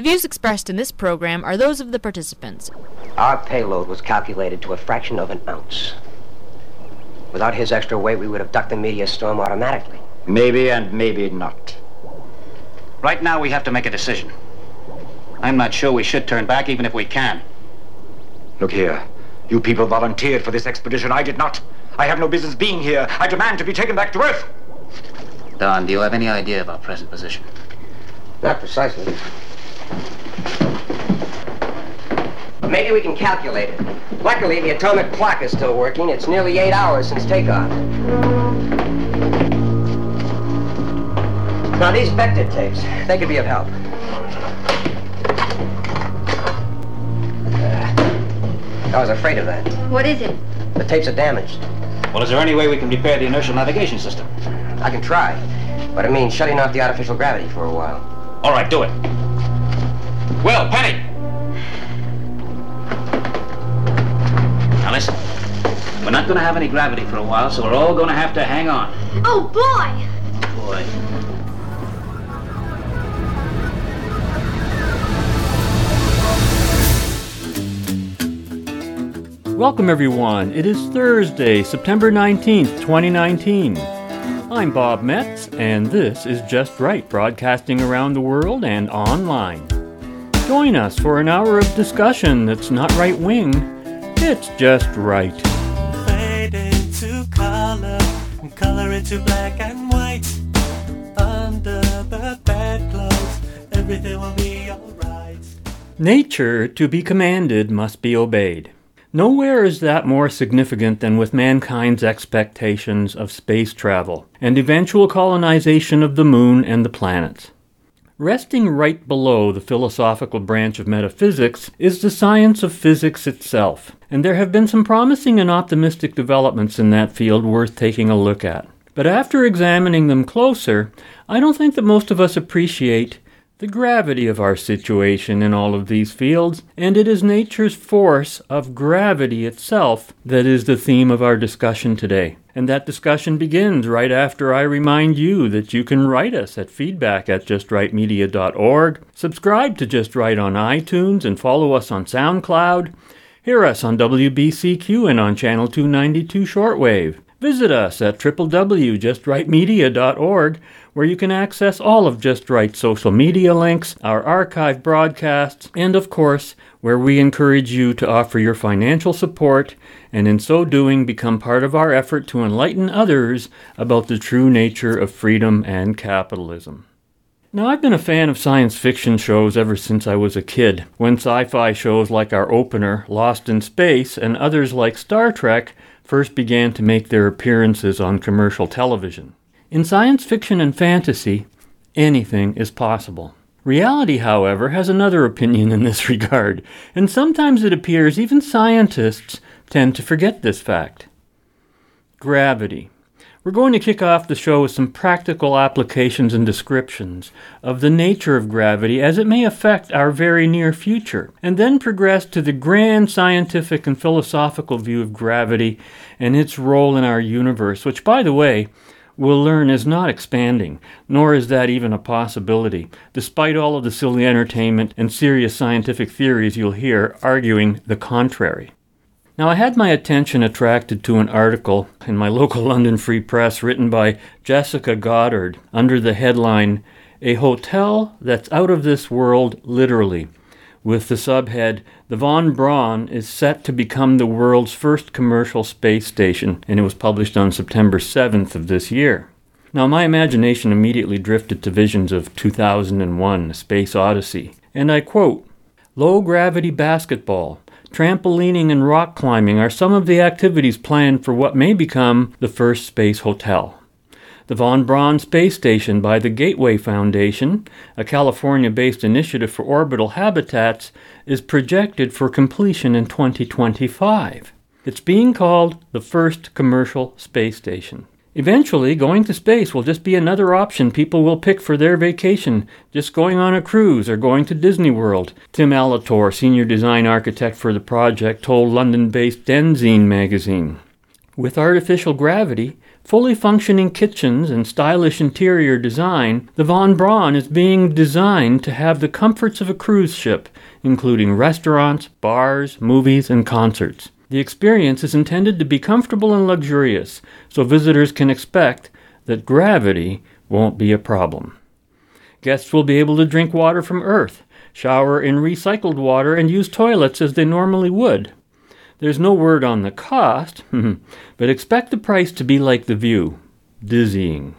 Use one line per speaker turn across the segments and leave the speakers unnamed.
The views expressed in this program are those of the participants.
Our payload was calculated to a fraction of an ounce. Without his extra weight, we would have ducked the meteor storm automatically.
Maybe and maybe not.
Right now, we have to make a decision. I'm not sure we should turn back, even if we can.
Look here. You people volunteered for this expedition. I did not. I have no business being here. I demand to be taken back to Earth.
Don, do you have any idea of our present position?
Not precisely. But maybe we can calculate it. Luckily, the atomic clock is still working. It's nearly eight hours since takeoff. Now, these vector tapes, they could be of help. Uh, I was afraid of that.
What is it?
The tapes are damaged.
Well, is there any way we can repair the inertial navigation system?
I can try, but it means shutting off the artificial gravity for a while.
All right, do it. Will, Penny! Now listen. We're not going to have any gravity for a while, so we're all going to have to hang on.
Oh, boy!
Boy.
Welcome, everyone. It is Thursday, September 19th, 2019. I'm Bob Metz, and this is Just Right, broadcasting around the world and online. Join us for an hour of discussion that's not right wing, it's just right.
Fade into color, and color into black and white. Under the bedclothes, everything will be alright.
Nature, to be commanded, must be obeyed. Nowhere is that more significant than with mankind's expectations of space travel and eventual colonization of the moon and the planets. Resting right below the philosophical branch of metaphysics is the science of physics itself, and there have been some promising and optimistic developments in that field worth taking a look at. But after examining them closer, I don't think that most of us appreciate the gravity of our situation in all of these fields, and it is nature's force of gravity itself that is the theme of our discussion today. And that discussion begins right after I remind you that you can write us at feedback at justrightmedia.org, subscribe to Just Right on iTunes, and follow us on SoundCloud. Hear us on WBCQ and on Channel 292 Shortwave. Visit us at www.justrightmedia.org, where you can access all of Just Right's social media links, our archive broadcasts, and of course, where we encourage you to offer your financial support and in so doing become part of our effort to enlighten others about the true nature of freedom and capitalism. Now, I've been a fan of science fiction shows ever since I was a kid, when sci fi shows like our opener, Lost in Space, and others like Star Trek first began to make their appearances on commercial television. In science fiction and fantasy, anything is possible. Reality, however, has another opinion in this regard, and sometimes it appears even scientists tend to forget this fact. Gravity. We're going to kick off the show with some practical applications and descriptions of the nature of gravity as it may affect our very near future, and then progress to the grand scientific and philosophical view of gravity and its role in our universe, which, by the way, we'll learn is not expanding, nor is that even a possibility, despite all of the silly entertainment and serious scientific theories you'll hear arguing the contrary. Now, I had my attention attracted to an article in my local London Free Press written by Jessica Goddard under the headline, A Hotel That's Out of This World Literally, with the subhead, The Von Braun is set to become the world's first commercial space station, and it was published on September 7th of this year. Now, my imagination immediately drifted to visions of 2001, A Space Odyssey, and I quote, Low gravity basketball, trampolining, and rock climbing are some of the activities planned for what may become the first space hotel. The Von Braun Space Station by the Gateway Foundation, a California based initiative for orbital habitats, is projected for completion in 2025. It's being called the first commercial space station. Eventually, going to space will just be another option people will pick for their vacation, just going on a cruise or going to Disney World. Tim Alatorre, senior design architect for the project, told London based Dezeen magazine. With artificial gravity, fully functioning kitchens and stylish interior design, the Von Braun is being designed to have the comforts of a cruise ship, including restaurants, bars, movies, and concerts. The experience is intended to be comfortable and luxurious, so visitors can expect that gravity won't be a problem. Guests will be able to drink water from Earth, shower in recycled water, and use toilets as they normally would. There's no word on the cost, but expect the price to be like the view dizzying.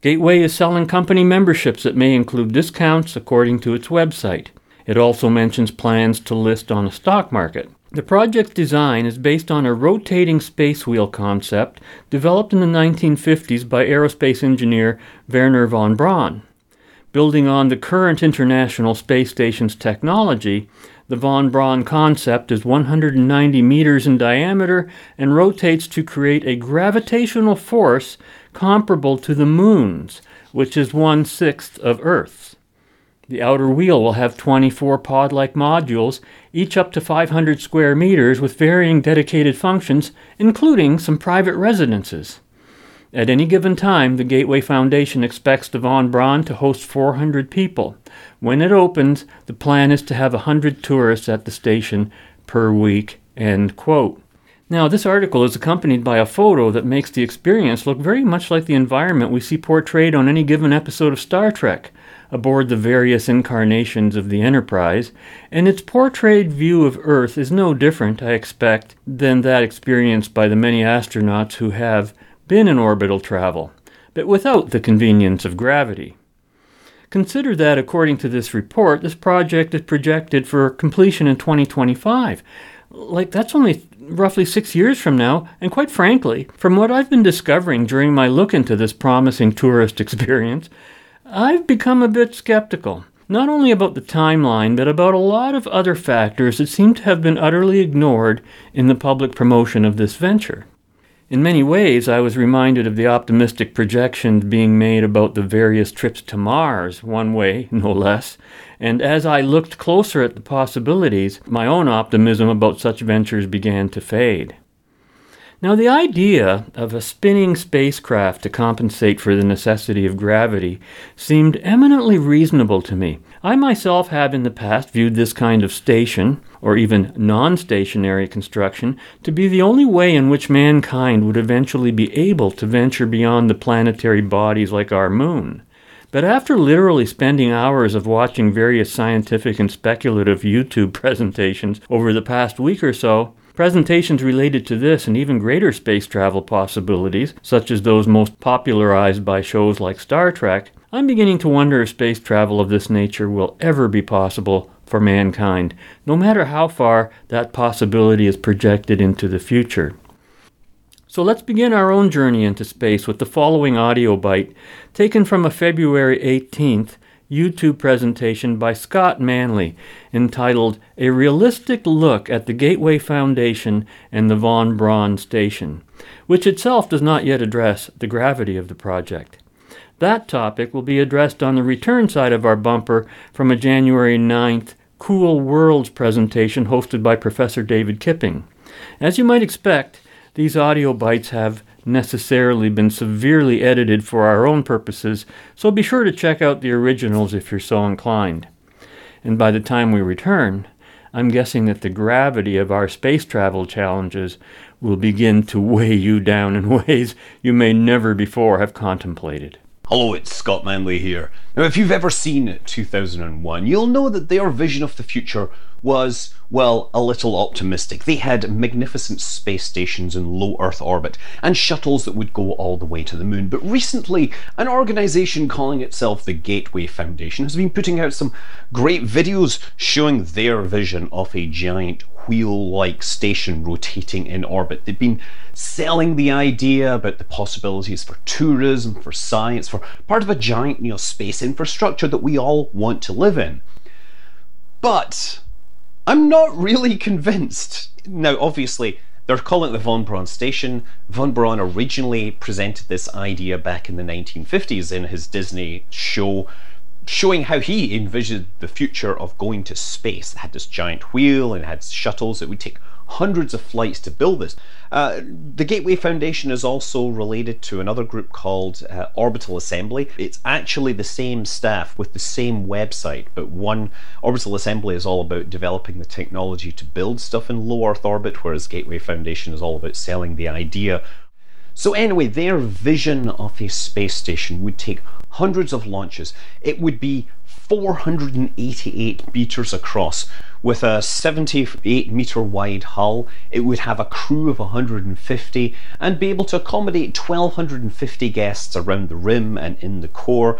Gateway is selling company memberships that may include discounts according to its website. It also mentions plans to list on the stock market. The project's design is based on a rotating space wheel concept developed in the 1950s by aerospace engineer Wernher von Braun. Building on the current International Space Station's technology, the von Braun concept is 190 meters in diameter and rotates to create a gravitational force comparable to the Moon's, which is one sixth of Earth's. The outer wheel will have 24 pod like modules, each up to 500 square meters, with varying dedicated functions, including some private residences. At any given time, the Gateway Foundation expects the Von Braun to host 400 people. When it opens, the plan is to have 100 tourists at the station per week. End quote. Now, this article is accompanied by a photo that makes the experience look very much like the environment we see portrayed on any given episode of Star Trek, aboard the various incarnations of the Enterprise, and its portrayed view of Earth is no different, I expect, than that experienced by the many astronauts who have been in orbital travel, but without the convenience of gravity. Consider that, according to this report, this project is projected for completion in 2025. Like, that's only roughly six years from now, and quite frankly, from what I've been discovering during my look into this promising tourist experience, I've become a bit skeptical. Not only about the timeline, but about a lot of other factors that seem to have been utterly ignored in the public promotion of this venture. In many ways, I was reminded of the optimistic projections being made about the various trips to Mars, one way, no less, and as I looked closer at the possibilities, my own optimism about such ventures began to fade. Now, the idea of a spinning spacecraft to compensate for the necessity of gravity seemed eminently reasonable to me. I myself have in the past viewed this kind of station, or even non stationary construction, to be the only way in which mankind would eventually be able to venture beyond the planetary bodies like our moon. But after literally spending hours of watching various scientific and speculative YouTube presentations over the past week or so, Presentations related to this and even greater space travel possibilities, such as those most popularized by shows like Star Trek, I'm beginning to wonder if space travel of this nature will ever be possible for mankind, no matter how far that possibility is projected into the future. So let's begin our own journey into space with the following audio bite taken from a February 18th YouTube presentation by Scott Manley entitled A Realistic Look at the Gateway Foundation and the Von Braun Station, which itself does not yet address the gravity of the project. That topic will be addressed on the return side of our bumper from a January 9th Cool Worlds presentation hosted by Professor David Kipping. As you might expect, these audio bites have necessarily been severely edited for our own purposes, so be sure to check out the originals if you're so inclined. And by the time we return, I'm guessing that the gravity of our space travel challenges will begin to weigh you down in ways you may never before have contemplated.
Hello, it's Scott Manley here. Now, if you've ever seen 2001, you'll know that their vision of the future was, well, a little optimistic. They had magnificent space stations in low Earth orbit and shuttles that would go all the way to the moon. But recently, an organization calling itself the Gateway Foundation has been putting out some great videos showing their vision of a giant wheel like station rotating in orbit. They've been selling the idea about the possibilities for tourism, for science, for part of a giant you know, space infrastructure that we all want to live in. But I'm not really convinced. Now, obviously, they're calling it the Von Braun station. Von Braun originally presented this idea back in the 1950s in his Disney show, showing how he envisioned the future of going to space. It had this giant wheel and it had shuttles that would take hundreds of flights to build this. Uh, the Gateway Foundation is also related to another group called uh, Orbital Assembly. It's actually the same staff with the same website, but one Orbital Assembly is all about developing the technology to build stuff in low Earth orbit, whereas Gateway Foundation is all about selling the idea. So, anyway, their vision of a space station would take hundreds of launches. It would be 488 meters across with a 78 meter wide hull. It would have a crew of 150 and be able to accommodate 1250 guests around the rim and in the core.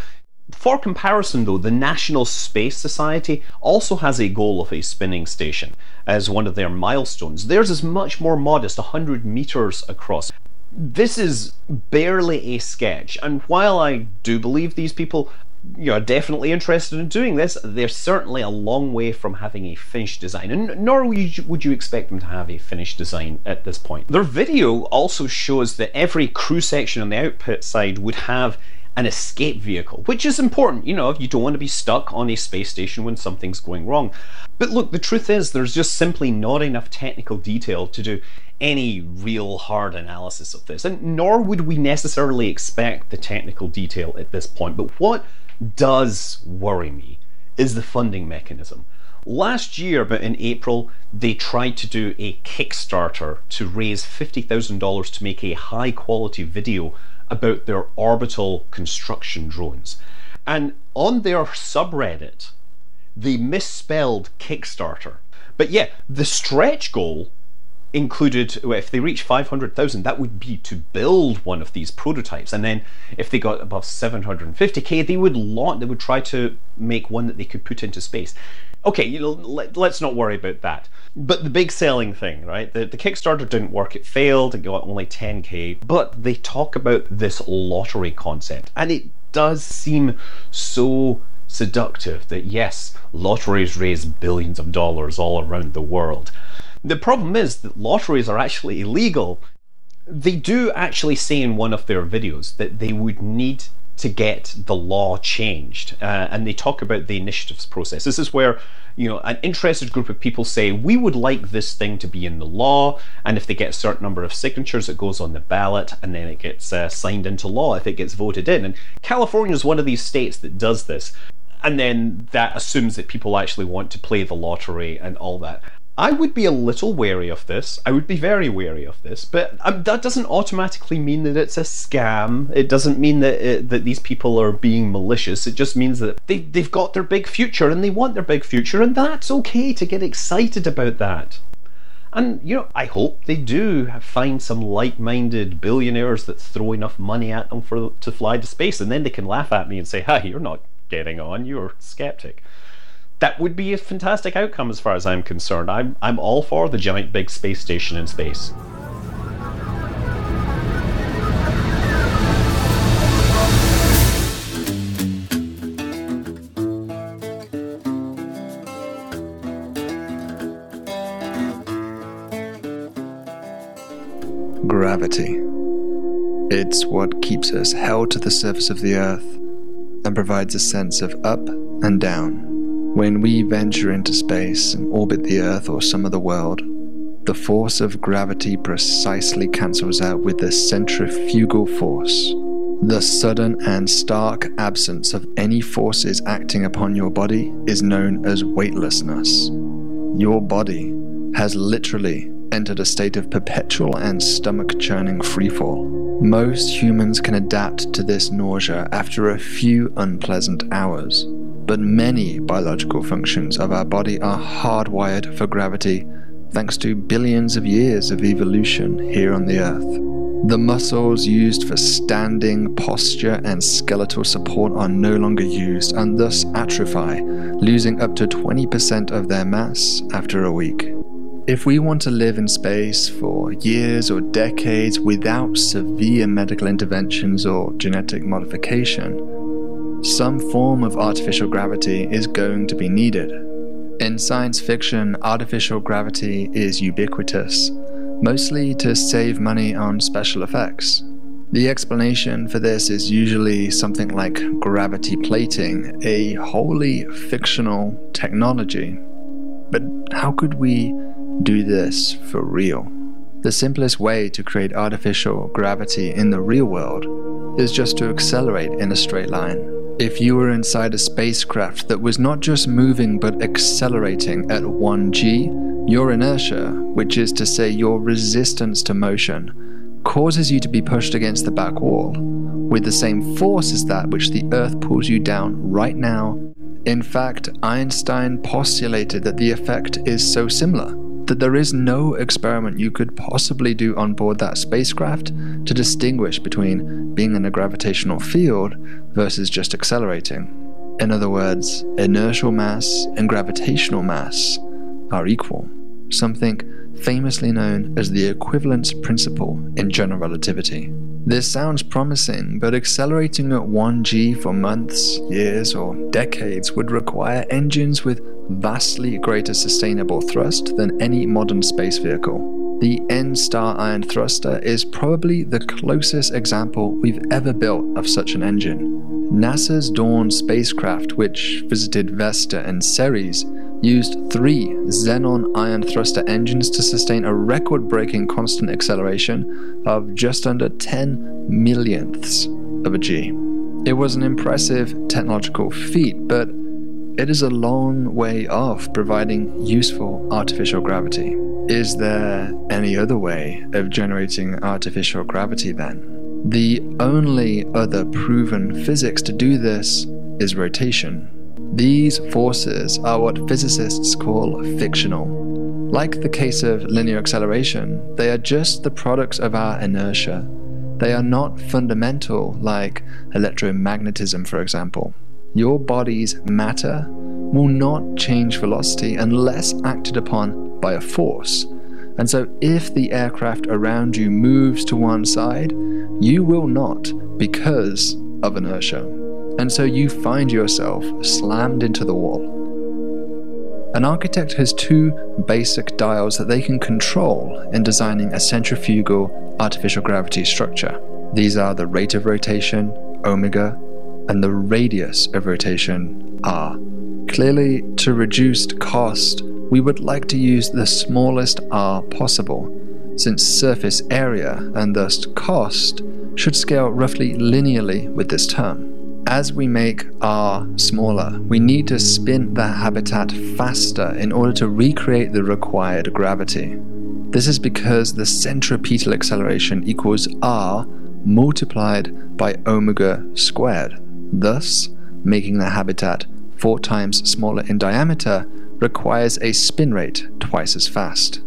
For comparison, though, the National Space Society also has a goal of a spinning station as one of their milestones. Theirs is much more modest, 100 meters across. This is barely a sketch, and while I do believe these people you are definitely interested in doing this, they're certainly a long way from having a finished design, and nor would you, would you expect them to have a finished design at this point. Their video also shows that every crew section on the output side would have an escape vehicle, which is important. You know, you don't want to be stuck on a space station when something's going wrong. But look, the truth is, there's just simply not enough technical detail to do any real hard analysis of this, and nor would we necessarily expect the technical detail at this point. But what does worry me is the funding mechanism. Last year, but in April, they tried to do a Kickstarter to raise $50,000 to make a high quality video about their orbital construction drones. And on their subreddit, they misspelled Kickstarter. But yeah, the stretch goal included if they reach 500,000 that would be to build one of these prototypes. And then if they got above 750k they would launch they would try to make one that they could put into space. Okay you know let, us not worry about that. But the big selling thing right the, the kickstarter didn't work it failed it got only 10k but they talk about this lottery concept and it does seem so seductive that yes lotteries raise billions of dollars all around the world the problem is that lotteries are actually illegal. They do actually say in one of their videos that they would need to get the law changed, uh, and they talk about the initiatives process. This is where you know an interested group of people say we would like this thing to be in the law, and if they get a certain number of signatures, it goes on the ballot, and then it gets uh, signed into law if it gets voted in. And California is one of these states that does this and then that assumes that people actually want to play the lottery and all that. I would be a little wary of this. I would be very wary of this, but um, that doesn't automatically mean that it's a scam. It doesn't mean that it, that these people are being malicious. It just means that they they've got their big future and they want their big future, and that's okay to get excited about that. And you know, I hope they do find some like-minded billionaires that throw enough money at them for to fly to space, and then they can laugh at me and say, "Hi, you're not getting on. You're skeptic." That would be a fantastic outcome as far as I'm concerned. I'm, I'm all for the giant big space station in space.
Gravity. It's what keeps us held to the surface of the Earth and provides a sense of up and down when we venture into space and orbit the Earth or some other world, the force of gravity precisely cancels out with the centrifugal force. The sudden and stark absence of any forces acting upon your body is known as weightlessness. Your body has literally entered a state of perpetual and stomach churning freefall. Most humans can adapt to this nausea after a few unpleasant hours but many biological functions of our body are hardwired for gravity thanks to billions of years of evolution here on the Earth. The muscles used for standing, posture, and skeletal support are no longer used and thus atrophy, losing up to 20% of their mass after a week. If we want to live in space for years or decades without severe medical interventions or genetic modification, some form of artificial gravity is going to be needed. In science fiction, artificial gravity is ubiquitous, mostly to save money on special effects. The explanation for this is usually something like gravity plating, a wholly fictional technology. But how could we do this for real. The simplest way to create artificial gravity in the real world is just to accelerate in a straight line. If you were inside a spacecraft that was not just moving but accelerating at 1g, your inertia, which is to say your resistance to motion, causes you to be pushed against the back wall with the same force as that which the Earth pulls you down right now. In fact, Einstein postulated that the effect is so similar that there is no experiment you could possibly do on board that spacecraft to distinguish between being in a gravitational field versus just accelerating. In other words, inertial mass and gravitational mass are equal, something famously known as the equivalence principle in general relativity. This sounds promising, but accelerating at 1g for months, years, or decades would require engines with vastly greater sustainable thrust than any modern space vehicle. The NSTAR Ion Thruster is probably the closest example we've ever built of such an engine. NASA's Dawn spacecraft, which visited Vesta and Ceres, used three Xenon ion thruster engines to sustain a record breaking constant acceleration of just under 10 millionths of a G. It was an impressive technological feat, but it is a long way off providing useful artificial gravity. Is there any other way of generating artificial gravity then? The only other proven physics to do this is rotation. These forces are what physicists call fictional. Like the case of linear acceleration, they are just the products of our inertia. They are not fundamental, like electromagnetism, for example. Your body's matter will not change velocity unless acted upon by a force. And so, if the aircraft around you moves to one side, you will not because of inertia. And so you find yourself slammed into the wall. An architect has two basic dials that they can control in designing a centrifugal artificial gravity structure. These are the rate of rotation, omega, and the radius of rotation, r. Clearly, to reduce cost, we would like to use the smallest r possible, since surface area and thus cost should scale roughly linearly with this term. As we make r smaller, we need to spin the habitat faster in order to recreate the required gravity. This is because the centripetal acceleration equals r multiplied by omega squared. Thus, making the habitat four times smaller in diameter requires a spin rate twice as fast.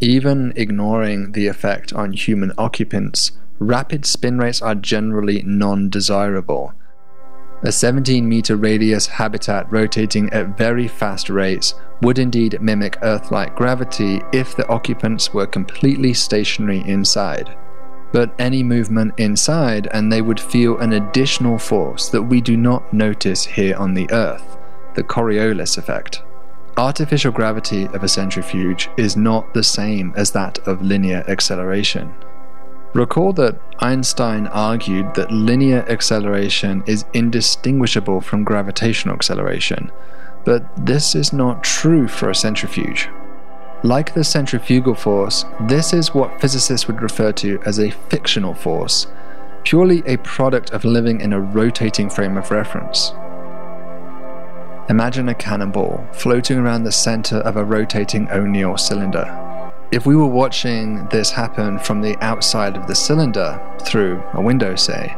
Even ignoring the effect on human occupants, rapid spin rates are generally non desirable. A 17 meter radius habitat rotating at very fast rates would indeed mimic Earth like gravity if the occupants were completely stationary inside. But any movement inside, and they would feel an additional force that we do not notice here on the Earth the Coriolis effect. Artificial gravity of a centrifuge is not the same as that of linear acceleration. Recall that Einstein argued that linear acceleration is indistinguishable from gravitational acceleration, but this is not true for a centrifuge. Like the centrifugal force, this is what physicists would refer to as a fictional force, purely a product of living in a rotating frame of reference. Imagine a cannonball floating around the center of a rotating O'Neill cylinder. If we were watching this happen from the outside of the cylinder, through a window, say,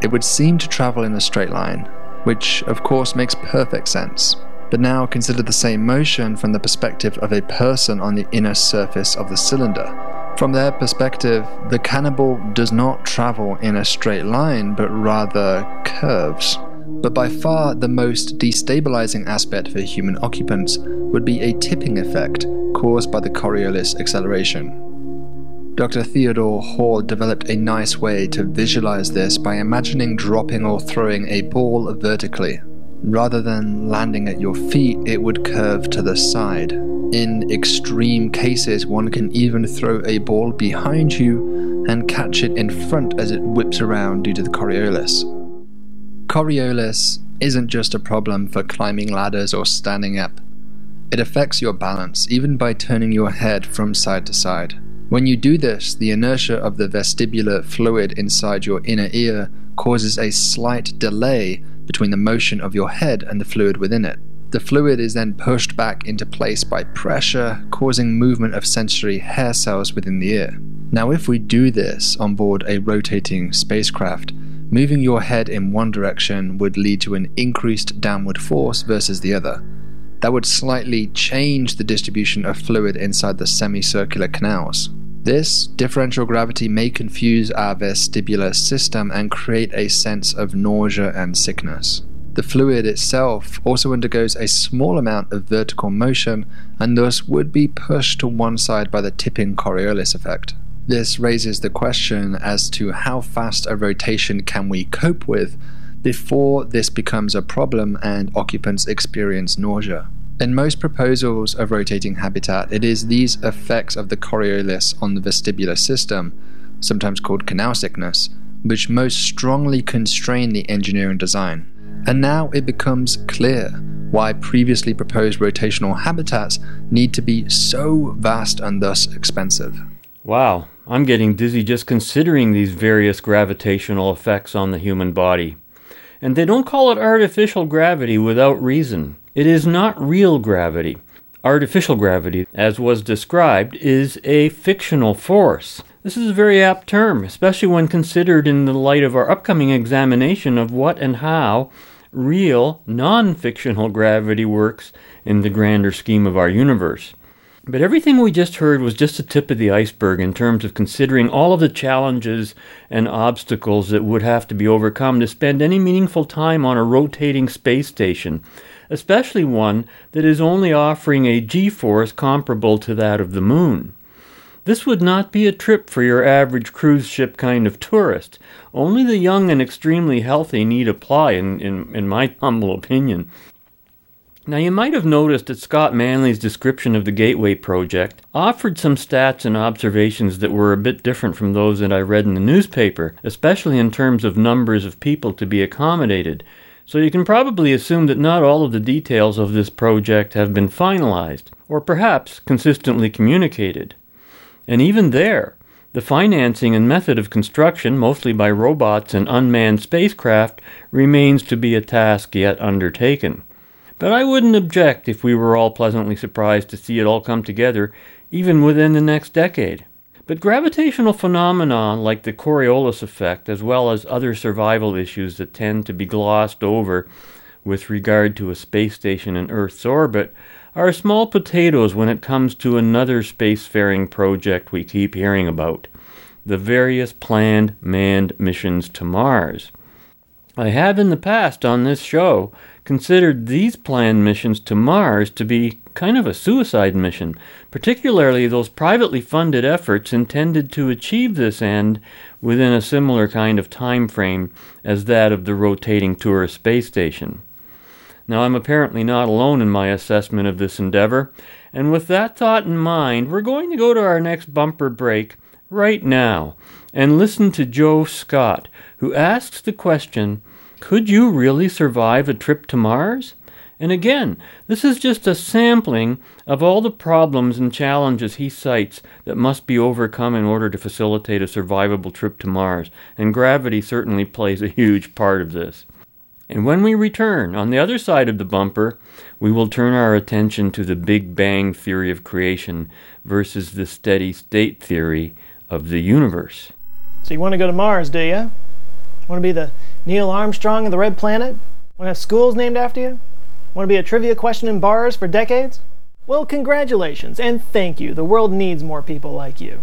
it would seem to travel in a straight line, which of course makes perfect sense. But now consider the same motion from the perspective of a person on the inner surface of the cylinder. From their perspective, the cannonball does not travel in a straight line, but rather curves. But by far the most destabilizing aspect for human occupants would be a tipping effect caused by the Coriolis acceleration. Dr. Theodore Hall developed a nice way to visualize this by imagining dropping or throwing a ball vertically. Rather than landing at your feet, it would curve to the side. In extreme cases, one can even throw a ball behind you and catch it in front as it whips around due to the Coriolis. Coriolis isn't just a problem for climbing ladders or standing up. It affects your balance, even by turning your head from side to side. When you do this, the inertia of the vestibular fluid inside your inner ear causes a slight delay between the motion of your head and the fluid within it. The fluid is then pushed back into place by pressure, causing movement of sensory hair cells within the ear. Now, if we do this on board a rotating spacecraft, moving your head in one direction would lead to an increased downward force versus the other. That would slightly change the distribution of fluid inside the semicircular canals. This differential gravity may confuse our vestibular system and create a sense of nausea and sickness. The fluid itself also undergoes a small amount of vertical motion and thus would be pushed to one side by the tipping Coriolis effect. This raises the question as to how fast a rotation can we cope with before this becomes a problem and occupants experience nausea. In most proposals of rotating habitat, it is these effects of the Coriolis on the vestibular system, sometimes called canal sickness, which most strongly constrain the engineering design. And now it becomes clear why previously proposed rotational habitats need to be so vast and thus expensive.
Wow, I'm getting dizzy just considering these various gravitational effects on the human body. And they don't call it artificial gravity without reason. It is not real gravity. Artificial gravity, as was described, is a fictional force. This is a very apt term, especially when considered in the light of our upcoming examination of what and how real, non fictional gravity works in the grander scheme of our universe. But everything we just heard was just the tip of the iceberg in terms of considering all of the challenges and obstacles that would have to be overcome to spend any meaningful time on a rotating space station especially one that is only offering a g force comparable to that of the moon. This would not be a trip for your average cruise ship kind of tourist. Only the young and extremely healthy need apply, in, in, in my humble opinion. Now, you might have noticed that Scott Manley's description of the Gateway project offered some stats and observations that were a bit different from those that I read in the newspaper, especially in terms of numbers of people to be accommodated. So you can probably assume that not all of the details of this project have been finalized, or perhaps consistently communicated. And even there, the financing and method of construction, mostly by robots and unmanned spacecraft, remains to be a task yet undertaken. But I wouldn't object if we were all pleasantly surprised to see it all come together, even within the next decade. But gravitational phenomena like the Coriolis effect, as well as other survival issues that tend to be glossed over with regard to a space station in Earth's orbit, are small potatoes when it comes to another spacefaring project we keep hearing about the various planned manned missions to Mars. I have in the past on this show considered these planned missions to Mars to be kind of a suicide mission, particularly those privately funded efforts intended to achieve this end within a similar kind of time frame as that of the rotating tourist space station. Now, I'm apparently not alone in my assessment of this endeavor, and with that thought in mind, we're going to go to our next bumper break right now and listen to Joe Scott, who asks the question Could you really survive a trip to Mars? And again, this is just a sampling of all the problems and challenges he cites that must be overcome in order to facilitate a survivable trip to Mars, and gravity certainly plays a huge part of this. And when we return, on the other side of the bumper, we will turn our attention to the Big Bang theory of creation versus the steady state theory of the universe.
So you want to go to Mars, do you? Want to be the Neil Armstrong of the Red Planet? Want to have schools named after you? Want to be a trivia question in bars for decades? Well, congratulations and thank you. The world needs more people like you.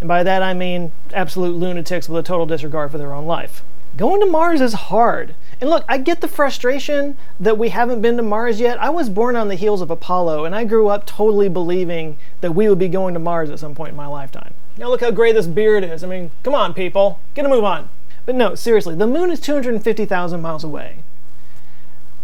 And by that I mean absolute lunatics with a total disregard for their own life. Going to Mars is hard. And look, I get the frustration that we haven't been to Mars yet. I was born on the heels of Apollo, and I grew up totally believing that we would be going to Mars at some point in my lifetime. Now, look how gray this beard is. I mean, come on, people, get a move on. But no, seriously, the moon is 250,000 miles away.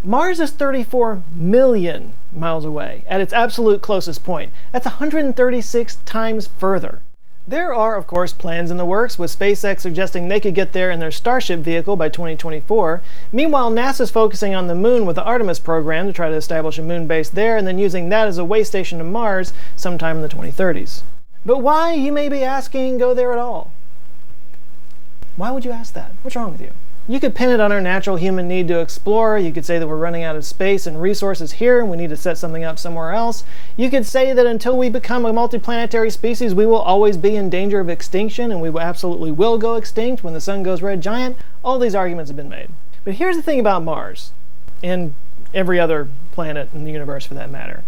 Mars is 34 million miles away at its absolute closest point. That's 136 times further. There are, of course, plans in the works, with SpaceX suggesting they could get there in their Starship vehicle by 2024. Meanwhile, NASA's focusing on the moon with the Artemis program to try to establish a moon base there and then using that as a way station to Mars sometime in the 2030s. But why, you may be asking, go there at all? Why would you ask that? What's wrong with you? You could pin it on our natural human need to explore. You could say that we're running out of space and resources here and we need to set something up somewhere else. You could say that until we become a multiplanetary species, we will always be in danger of extinction and we absolutely will go extinct when the sun goes red giant. All these arguments have been made. But here's the thing about Mars and every other planet in the universe for that matter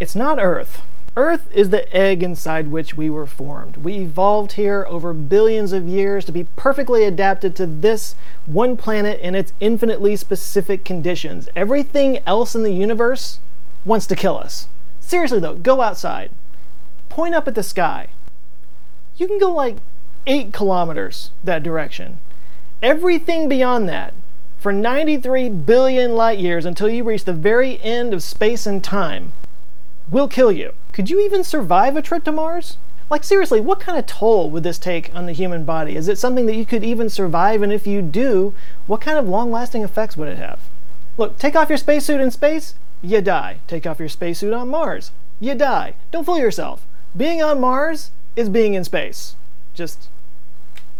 it's not Earth. Earth is the egg inside which we were formed. We evolved here over billions of years to be perfectly adapted to this one planet and its infinitely specific conditions. Everything else in the universe wants to kill us. Seriously though, go outside. Point up at the sky. You can go like 8 kilometers that direction. Everything beyond that, for 93 billion light years until you reach the very end of space and time, will kill you. Could you even survive a trip to Mars? Like, seriously, what kind of toll would this take on the human body? Is it something that you could even survive? And if you do, what kind of long lasting effects would it have? Look, take off your spacesuit in space, you die. Take off your spacesuit on Mars, you die. Don't fool yourself. Being on Mars is being in space, just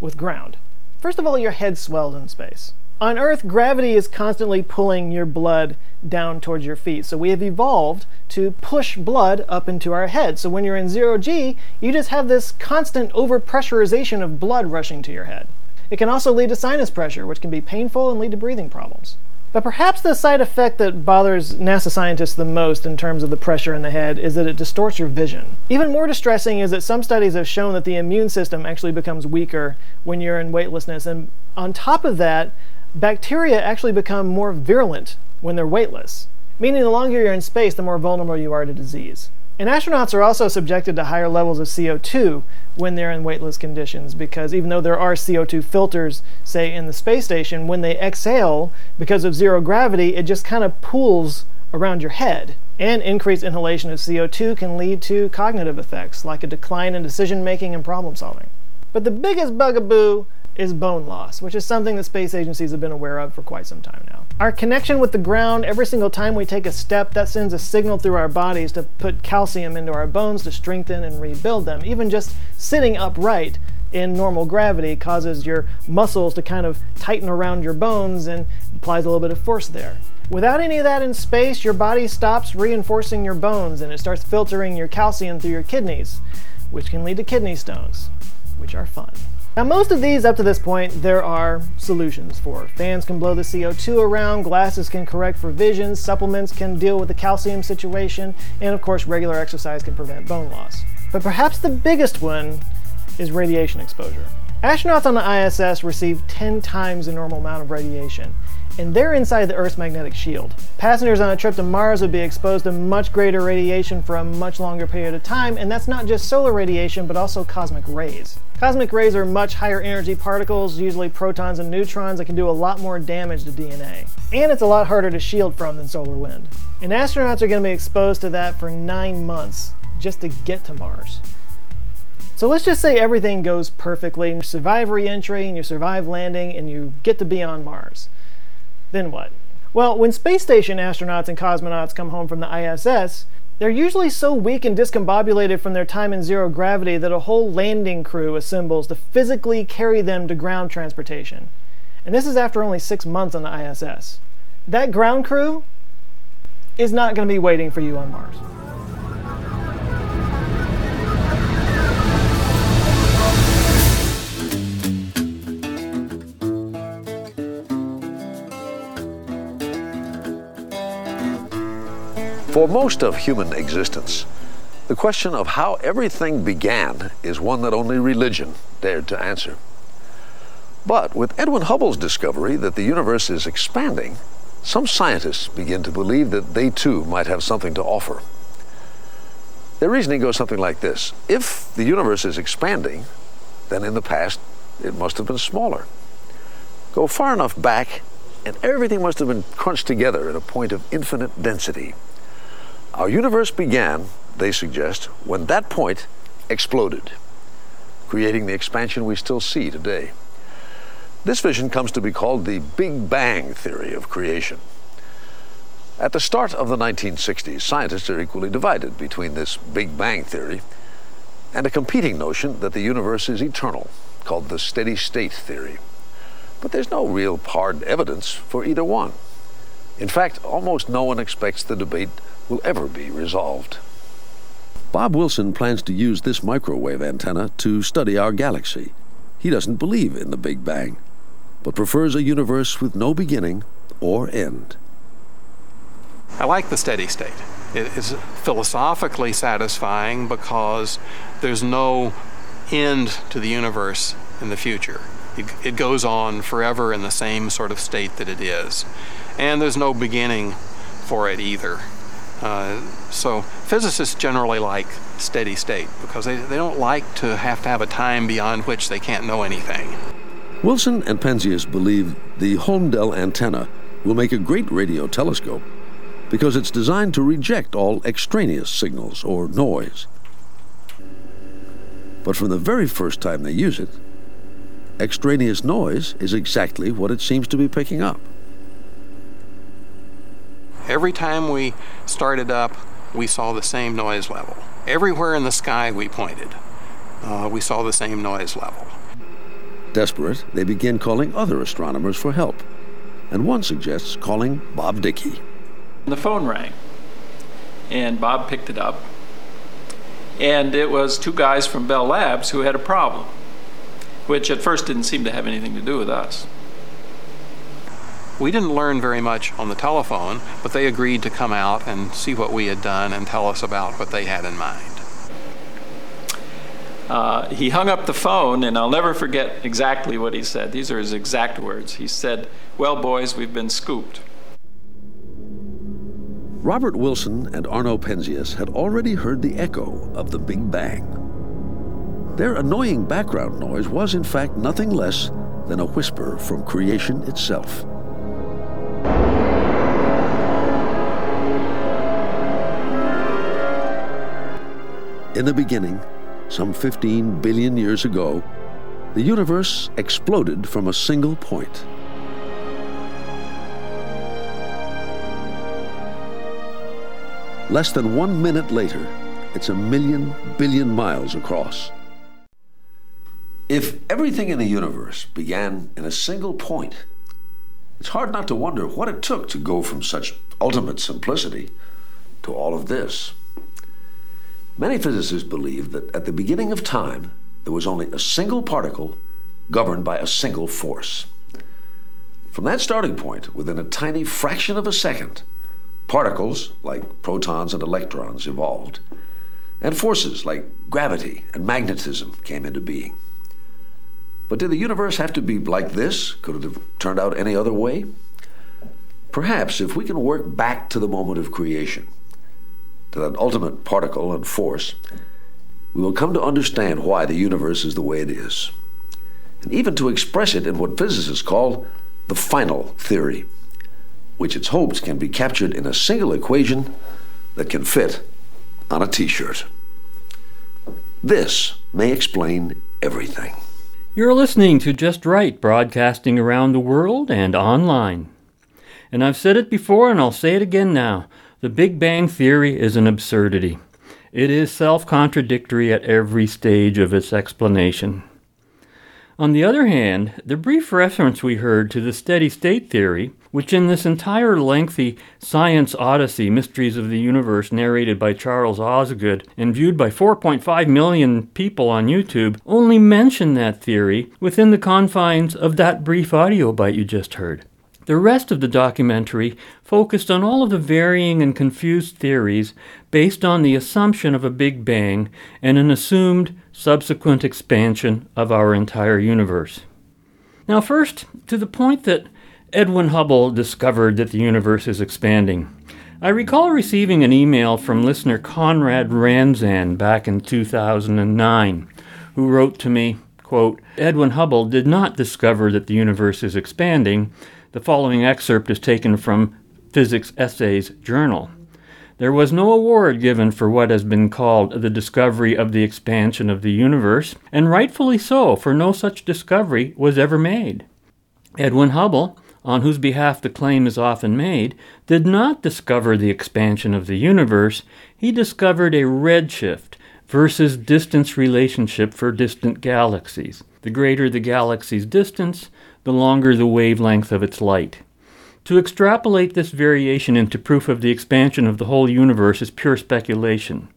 with ground. First of all, your head swells in space. On Earth, gravity is constantly pulling your blood down towards your feet. So we have evolved to push blood up into our head. So when you're in zero G, you just have this constant overpressurization of blood rushing to your head. It can also lead to sinus pressure, which can be painful and lead to breathing problems. But perhaps the side effect that bothers NASA scientists the most in terms of the pressure in the head is that it distorts your vision. Even more distressing is that some studies have shown that the immune system actually becomes weaker when you're in weightlessness. And on top of that, bacteria actually become more virulent when they're weightless, meaning the longer you're in space, the more vulnerable you are to disease. And astronauts are also subjected to higher levels of CO2 when they're in weightless conditions because even though there are CO2 filters, say, in the space station, when they exhale, because of zero gravity, it just kind of pools around your head. And increased inhalation of CO2 can lead to cognitive effects like a decline in decision making and problem solving. But the biggest bugaboo is bone loss, which is something that space agencies have been aware of for quite some time now. Our connection with the ground, every single time we take a step, that sends a signal through our bodies to put calcium into our bones to strengthen and rebuild them. Even just sitting upright in normal gravity causes your muscles to kind of tighten around your bones and applies a little bit of force there. Without any of that in space, your body stops reinforcing your bones and it starts filtering your calcium through your kidneys, which can lead to kidney stones, which are fun. Now most of these up to this point there are solutions for. Fans can blow the CO2 around, glasses can correct for vision, supplements can deal with the calcium situation, and of course regular exercise can prevent bone loss. But perhaps the biggest one is radiation exposure. Astronauts on the ISS receive 10 times the normal amount of radiation, and they're inside the Earth's magnetic shield. Passengers on a trip to Mars would be exposed to much greater radiation for a much longer period of time, and that's not just solar radiation, but also cosmic rays. Cosmic rays are much higher energy particles, usually protons and neutrons, that can do a lot more damage to DNA. And it's a lot harder to shield from than solar wind. And astronauts are going to be exposed to that for nine months just to get to Mars. So let's just say everything goes perfectly, you survive re-entry, and you survive landing, and you get to be on Mars. Then what? Well, when space station astronauts and cosmonauts come home from the ISS, they're usually so weak and discombobulated from their time in zero gravity that a whole landing crew assembles to physically carry them to ground transportation. And this is after only six months on the ISS. That ground crew is not going to be waiting for you on Mars.
For most of human existence, the question of how everything began is one that only religion dared to answer. But with Edwin Hubble's discovery that the universe is expanding, some scientists begin to believe that they too might have something to offer. Their reasoning goes something like this If the universe is expanding, then in the past it must have been smaller. Go far enough back, and everything must have been crunched together at a point of infinite density. Our universe began, they suggest, when that point exploded. creating the expansion we still see today. This vision comes to be called the Big Bang theory of creation. At the start of the 1960s, scientists are equally divided between this Big Bang theory and a competing notion that the universe is eternal, called the steady state theory. But there's no real hard evidence for either one. In fact, almost no one expects the debate will ever be resolved. Bob Wilson plans to use this microwave antenna to study our galaxy. He doesn't believe in the Big Bang, but prefers a universe with no beginning or end.
I like the steady state. It is philosophically satisfying because there's no end to the universe in the future. It, it, goes on forever in the same sort of state that it is. And there's no beginning for it either. Uh, so physicists generally like steady state because they, they don't like to have to have a time beyond which they can't know anything.
Wilson and Penzias believe the Holmdel antenna will make a great radio telescope because it's designed to reject all extraneous signals or noise. But from the very first time they use it, extraneous noise is exactly what it seems to be picking up.
Every time we started up, we saw the same noise level. Everywhere in the sky we pointed, uh, we saw the same noise level.
Desperate, they begin calling other astronomers for help, and one suggests calling Bob Dicke.
The phone rang, and Bob picked it up, and it was two guys from Bell Labs who had a problem, which at first didn't seem to have anything to do with us.
We didn't learn very much on the telephone, but they agreed to come out and see what we had done and tell us about what they had in mind.
Uh, he hung up the phone, and I'll never forget exactly what he said. These are his exact words. He said, Well, boys, we've been scooped.
Robert Wilson and Arno Penzias had already heard the echo of the Big Bang. Their annoying background noise was, in fact, nothing less than a whisper from creation itself. In the beginning, some 15 billion years ago, the universe exploded from a single point. Less than one minute later, it's a million billion miles across. If everything in the universe began in a single point, it's hard not to wonder what it took to go from such ultimate simplicity to all of this. Many physicists believe that at the beginning of time, there was only a single particle governed by a single force. From that starting point, within a tiny fraction of a second, particles like protons and electrons evolved, and forces like gravity and magnetism came into being. But did the universe have to be like this? Could it have turned out any other way? Perhaps if we can work back to the moment of creation, to that ultimate particle and force, we will come to understand why the universe is the way it is, and even to express it in what physicists call the final theory, which it's hoped can be captured in a single equation that can fit on a t shirt. This may explain everything.
You're listening to Just Right, broadcasting around the world and online. And I've said it before and I'll say it again now. The Big Bang Theory is an absurdity. It is self contradictory at every stage of its explanation. On the other hand, the brief reference we heard to the steady state theory, which in this entire lengthy science odyssey, Mysteries of the Universe, narrated by Charles Osgood and viewed by 4.5 million people on YouTube, only mention that theory within the confines of that brief audio bite you just heard. The rest of the documentary focused on all of the varying and confused theories based on the assumption of a Big Bang and an assumed subsequent expansion of our entire universe. Now, first, to the point that Edwin Hubble discovered that the universe is expanding. I recall receiving an email from listener Conrad Ranzan back in 2009, who wrote to me, quote, Edwin Hubble did not discover that the universe is expanding. The following excerpt is taken from Physics Essays Journal. There was no award given for what has been called the discovery of the expansion of the universe, and rightfully so, for no such discovery was ever made. Edwin Hubble, on whose behalf the claim is often made, did not discover the expansion of the universe, he discovered a redshift versus distance relationship for distant galaxies. The greater the galaxy's distance, the longer the wavelength of its light. To extrapolate this variation into proof of the expansion of the whole universe is pure speculation.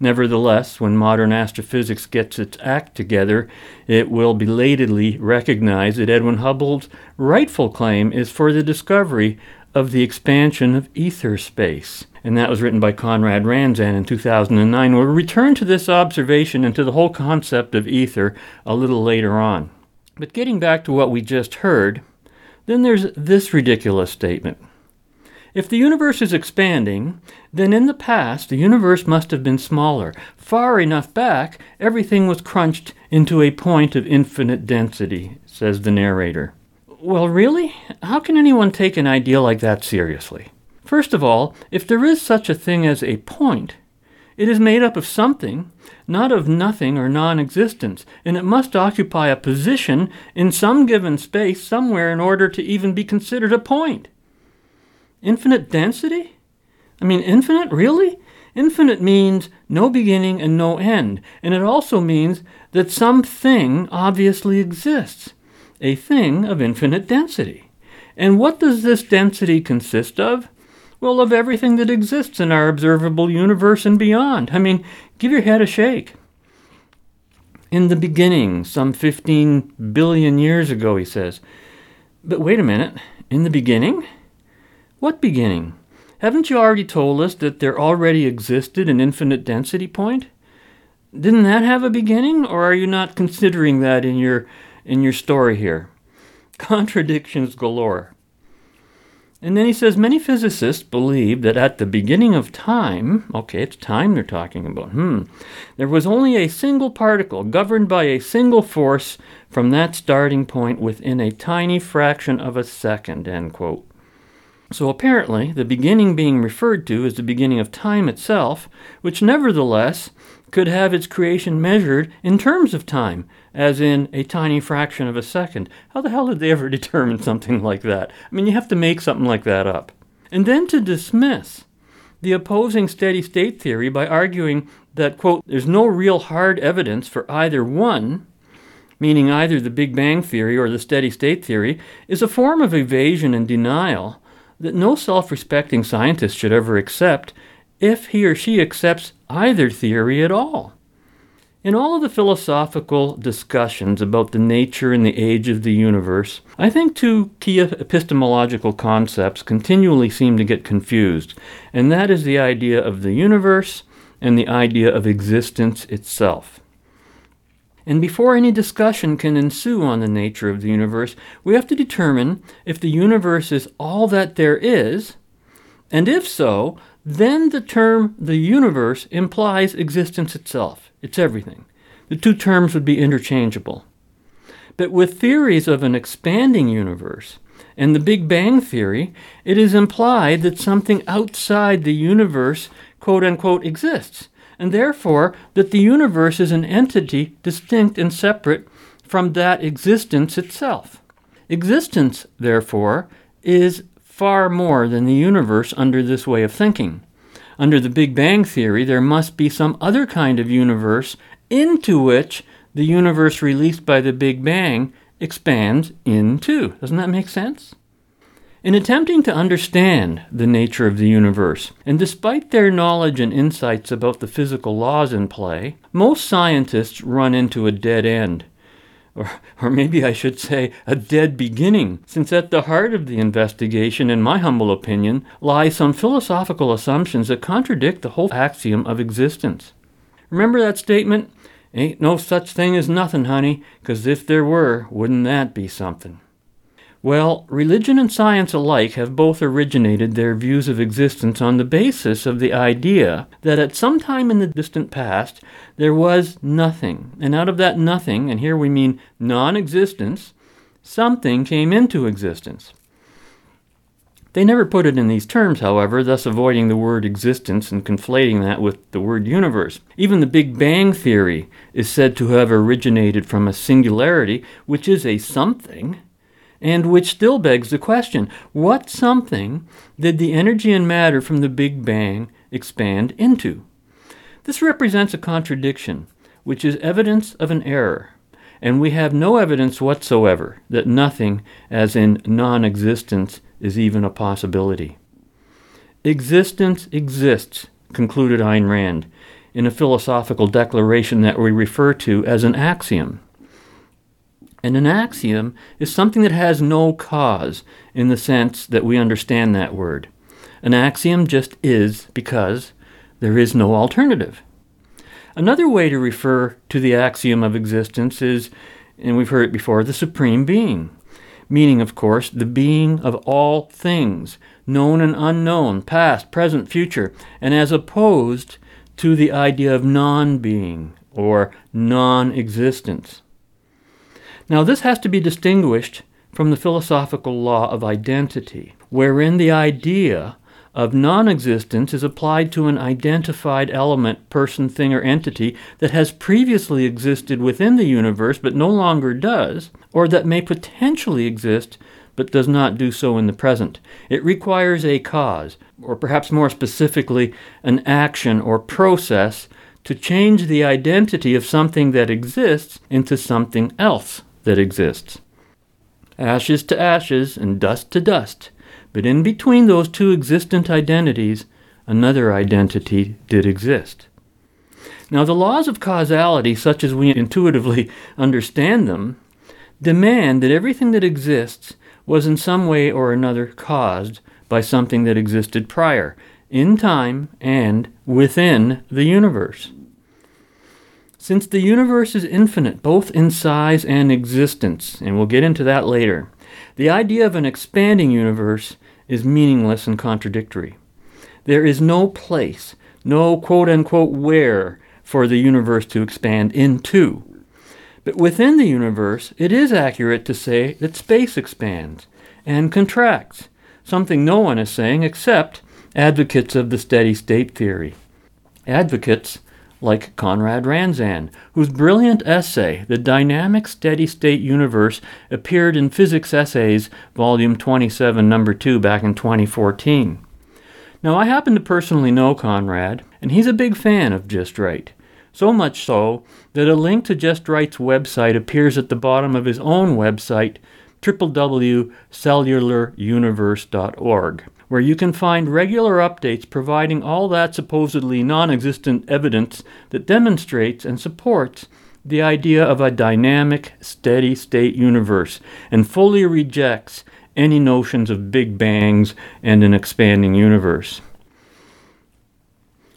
Nevertheless, when modern astrophysics gets its act together, it will belatedly recognize that Edwin Hubble's rightful claim is for the discovery of the expansion of ether space. And that was written by Conrad Ranzan in 2009. We'll return to this observation and to the whole concept of ether a little later on. But getting back to what we just heard, then there's this ridiculous statement. If the universe is expanding, then in the past the universe must have been smaller. Far enough back, everything was crunched into a point of infinite density, says the narrator. Well, really? How can anyone take an idea like that seriously? First of all, if there is such a thing as a point, it is made up of something, not of nothing or non existence, and it must occupy a position in some given space somewhere in order to even be considered a point. Infinite density? I mean, infinite? Really? Infinite means no beginning and no end, and it also means that something obviously exists, a thing of infinite density. And what does this density consist of? Well, of everything that exists in our observable universe and beyond. I mean, give your head a shake. In the beginning, some 15 billion years ago, he says. But wait a minute. In the beginning? What beginning? Haven't you already told us that there already existed an infinite density point? Didn't that have a beginning, or are you not considering that in your in your story here? Contradictions galore. And then he says many physicists believe that at the beginning of time, okay, it's time they're talking about, hmm, there was only a single particle governed by a single force from that starting point within a tiny fraction of a second, end quote. So apparently, the beginning being referred to is the beginning of time itself, which nevertheless could have its creation measured in terms of time, as in a tiny fraction of a second. How the hell did they ever determine something like that? I mean, you have to make something like that up. And then to dismiss the opposing steady state theory by arguing that, quote, there's no real hard evidence for either one, meaning either the Big Bang theory or the steady state theory, is a form of evasion and denial that no self respecting scientist should ever accept if he or she accepts either theory at all. In all of the philosophical discussions about the nature and the age of the universe, I think two key epistemological concepts continually seem to get confused, and that is the idea of the universe and the idea of existence itself. And before any discussion can ensue on the nature of the universe, we have to determine if the universe is all that there is, and if so, then the term the universe implies existence itself. It's everything. The two terms would be interchangeable. But with theories of an expanding universe and the Big Bang theory, it is implied that something outside the universe, quote unquote, exists and therefore that the universe is an entity distinct and separate from that existence itself. Existence, therefore, is far more than the universe under this way of thinking. Under the Big Bang Theory, there must be some other kind of universe into which the universe released by the Big Bang expands into. Doesn't that make sense? In attempting to understand the nature of the universe, and despite their knowledge and insights about the physical laws in play, most scientists run into a dead end. Or, or maybe I should say, a dead beginning, since at the heart of the investigation, in my humble opinion, lie some philosophical assumptions that contradict the whole axiom of existence. Remember that statement? Ain't no such thing as nothing, honey, 'cause if there were, wouldn't that be something? Well, religion and science alike have both originated their views of existence on the basis of the idea that at some time in the distant past there was nothing, and out of that nothing, and here we mean non existence, something came into existence. They never put it in these terms, however, thus avoiding the word existence and conflating that with the word universe. Even the Big Bang Theory is said to have originated from a singularity, which is a something, and which still begs the question what something did the energy and matter from the Big Bang expand into? This represents a contradiction, which is evidence of an error, and we have no evidence whatsoever that nothing, as in non existence, is even a possibility. Existence exists, concluded Ayn Rand, in a philosophical declaration that we refer to as an axiom. And an axiom is something that has no cause in the sense that we understand that word. An axiom just is because there is no alternative. Another way to refer to the axiom of existence is, and we've heard it before, the Supreme Being meaning, of course, the being of all things, known and unknown, past, present, future, and as opposed to the idea of non being or non existence. Now, this has to be distinguished from the philosophical law of identity, wherein the idea of non existence is applied to an identified element, person, thing, or entity that has previously existed within the universe but no longer does, or that may potentially exist but does not do so in the present. It requires a cause, or perhaps more specifically, an action or process to change the identity of something that exists into something else that exists. Ashes to ashes and dust to dust. But in between those two existent identities, another identity did exist. Now, the laws of causality, such as we intuitively understand them, demand that everything that exists was in some way or another caused by something that existed prior, in time and within the universe. Since the universe is infinite, both in size and existence, and we'll get into that later, the idea of an expanding universe is meaningless and contradictory. There is no place, no quote unquote where for the universe to expand into. But within the universe, it is accurate to say that space expands and contracts, something no one is saying except advocates of the steady state theory. Advocates like Conrad Ranzan, whose brilliant essay, The Dynamic Steady State Universe, appeared in Physics Essays, Volume 27, Number 2, back in 2014. Now, I happen to personally know Conrad, and he's a big fan of Just Right. So much so that a link to Just Right's website appears at the bottom of his own website, www.cellularuniverse.org where you can find regular updates providing all that supposedly non existent evidence that demonstrates and supports the idea of a dynamic, steady state universe and fully rejects any notions of big bangs and an expanding universe.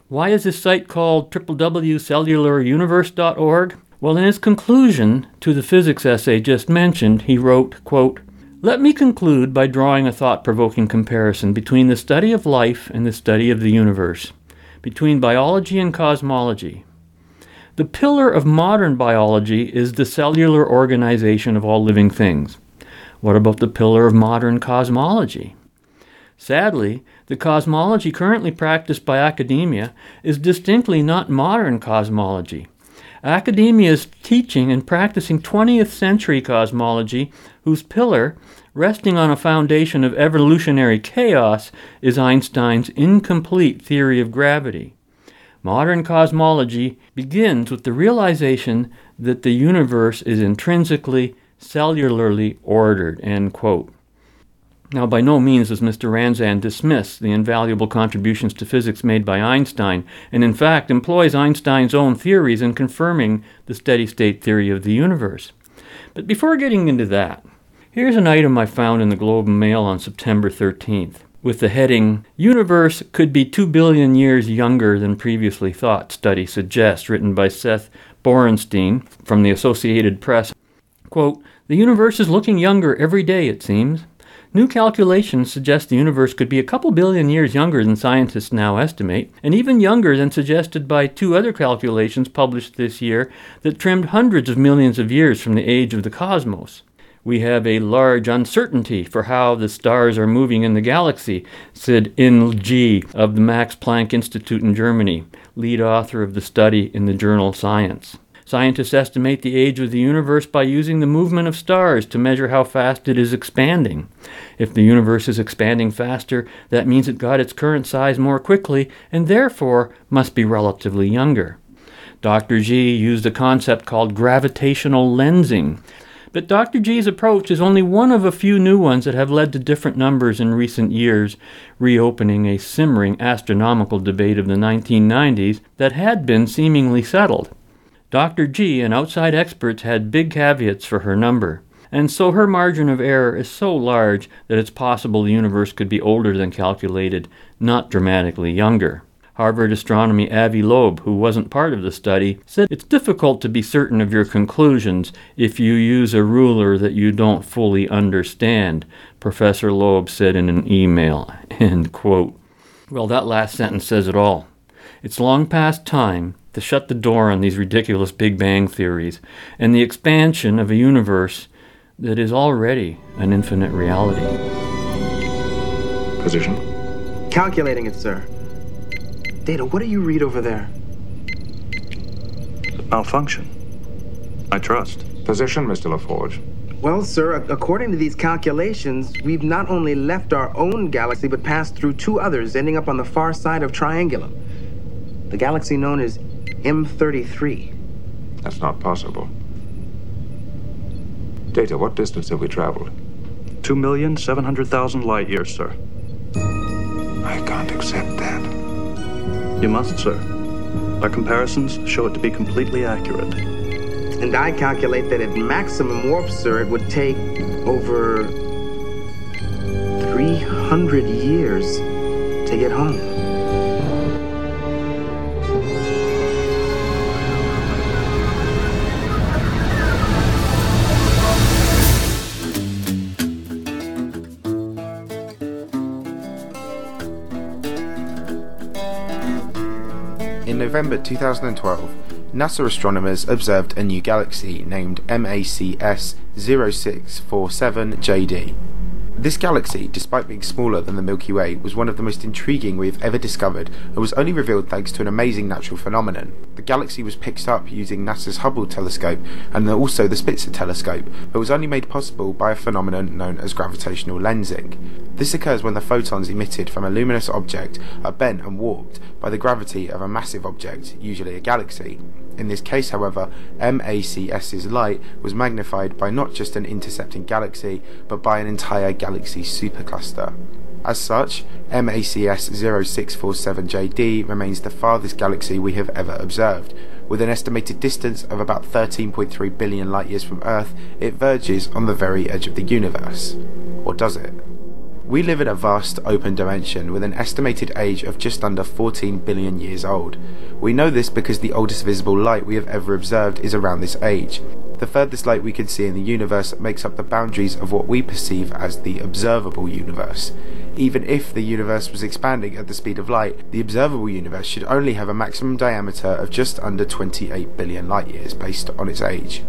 Why is this site called www.cellularuniverse.org? Well, in his conclusion to the physics essay just mentioned, he wrote, quote, let me conclude by drawing a thought provoking comparison between the study of life and the study of the universe, between biology and cosmology. The pillar of modern biology is the cellular organization of all living things. What about the pillar of modern cosmology? Sadly, the cosmology currently practiced by academia is distinctly not modern cosmology. Academia is teaching and practicing 20th century cosmology whose pillar, resting on a foundation of evolutionary chaos, is Einstein's incomplete theory of gravity. Modern cosmology begins with the realization that the universe is intrinsically, cellularly ordered. Now, by no means does Mr. Ranzan dismiss the invaluable contributions to physics made by Einstein, and in fact employs Einstein's own theories in confirming the steady state theory of the universe. But before getting into that, here's an item I found in the Globe and Mail on September 13th with the heading Universe could be 2 billion years younger than previously thought, study suggests, written by Seth Borenstein from the Associated Press. Quote, the universe is looking younger every day, it seems. New calculations suggest the universe could be a couple billion years younger than scientists now estimate, and even younger than suggested by two other calculations published this year that trimmed hundreds of millions of years from the age of the cosmos. We have a large uncertainty for how the stars are moving in the galaxy, said Inh Jee of the Max Planck Institute in Germany, lead author of the study in the journal Science. Scientists estimate the age of the universe by using the movement of stars to measure how fast it is expanding. If the universe is expanding faster, that means it got its current size more quickly and therefore must be relatively younger. Dr. Jee used a concept called gravitational lensing. But Dr. Jee's approach is only one of a few new ones that have led to different numbers in recent years, reopening a simmering astronomical debate of the 1990s that had been seemingly settled. Dr. Jee and outside experts had big caveats for her number, and so her margin of error is so large that it's possible the universe could be older than calculated, not dramatically younger. Harvard astronomy Avi Loeb, who wasn't part of the study, said it's difficult to be certain of your conclusions if you use a ruler that you don't fully understand, Professor Loeb said in an email. End quote. Well, that last sentence says it all. It's long past time to shut the door on these ridiculous Big Bang theories and the expansion of a universe that is already an infinite reality.
Position?
Calculating it, sir. Data, what do you read over there?
Malfunction. I trust. Position, Mr. LaForge.
Well, sir, according to these calculations, we've not only left our own galaxy, but passed through two others, ending up on the far side of Triangulum. The galaxy known as M33.
That's not possible. Data, what distance have we traveled?
Two million seven hundred thousand light years, sir.
I can't accept that.
You must, sir. Our comparisons show it to be completely accurate.
And I calculate that at maximum warp, sir, it would take over 300 years to get home.
In November 2012, NASA astronomers observed a new galaxy named MACS 0647JD. This galaxy, despite being smaller than the Milky Way, was one of the most intriguing we have ever discovered and was only revealed thanks to an amazing natural phenomenon. The galaxy was picked up using NASA's Hubble telescope and also the Spitzer telescope, but was only made possible by a phenomenon known as gravitational lensing. This occurs when the photons emitted from a luminous object are bent and warped by the gravity of a massive object, usually a galaxy. In this case, however, MACS's light was magnified by not just an intercepting galaxy, but by an entire galaxy supercluster. As such, MACS 0647JD remains the farthest galaxy we have ever observed. With an estimated distance of about 13.3 billion light years from Earth, it verges on the very edge of the universe. Or does it? We live in a vast open dimension with an estimated age of just under 14 billion years old. We know this because the oldest visible light we have ever observed is around this age. The furthest light we can see in the universe makes up the boundaries of what we perceive as the observable universe. Even if the universe was expanding at the speed of light, the observable universe should only have a maximum diameter of just under 28 billion light years based on its age.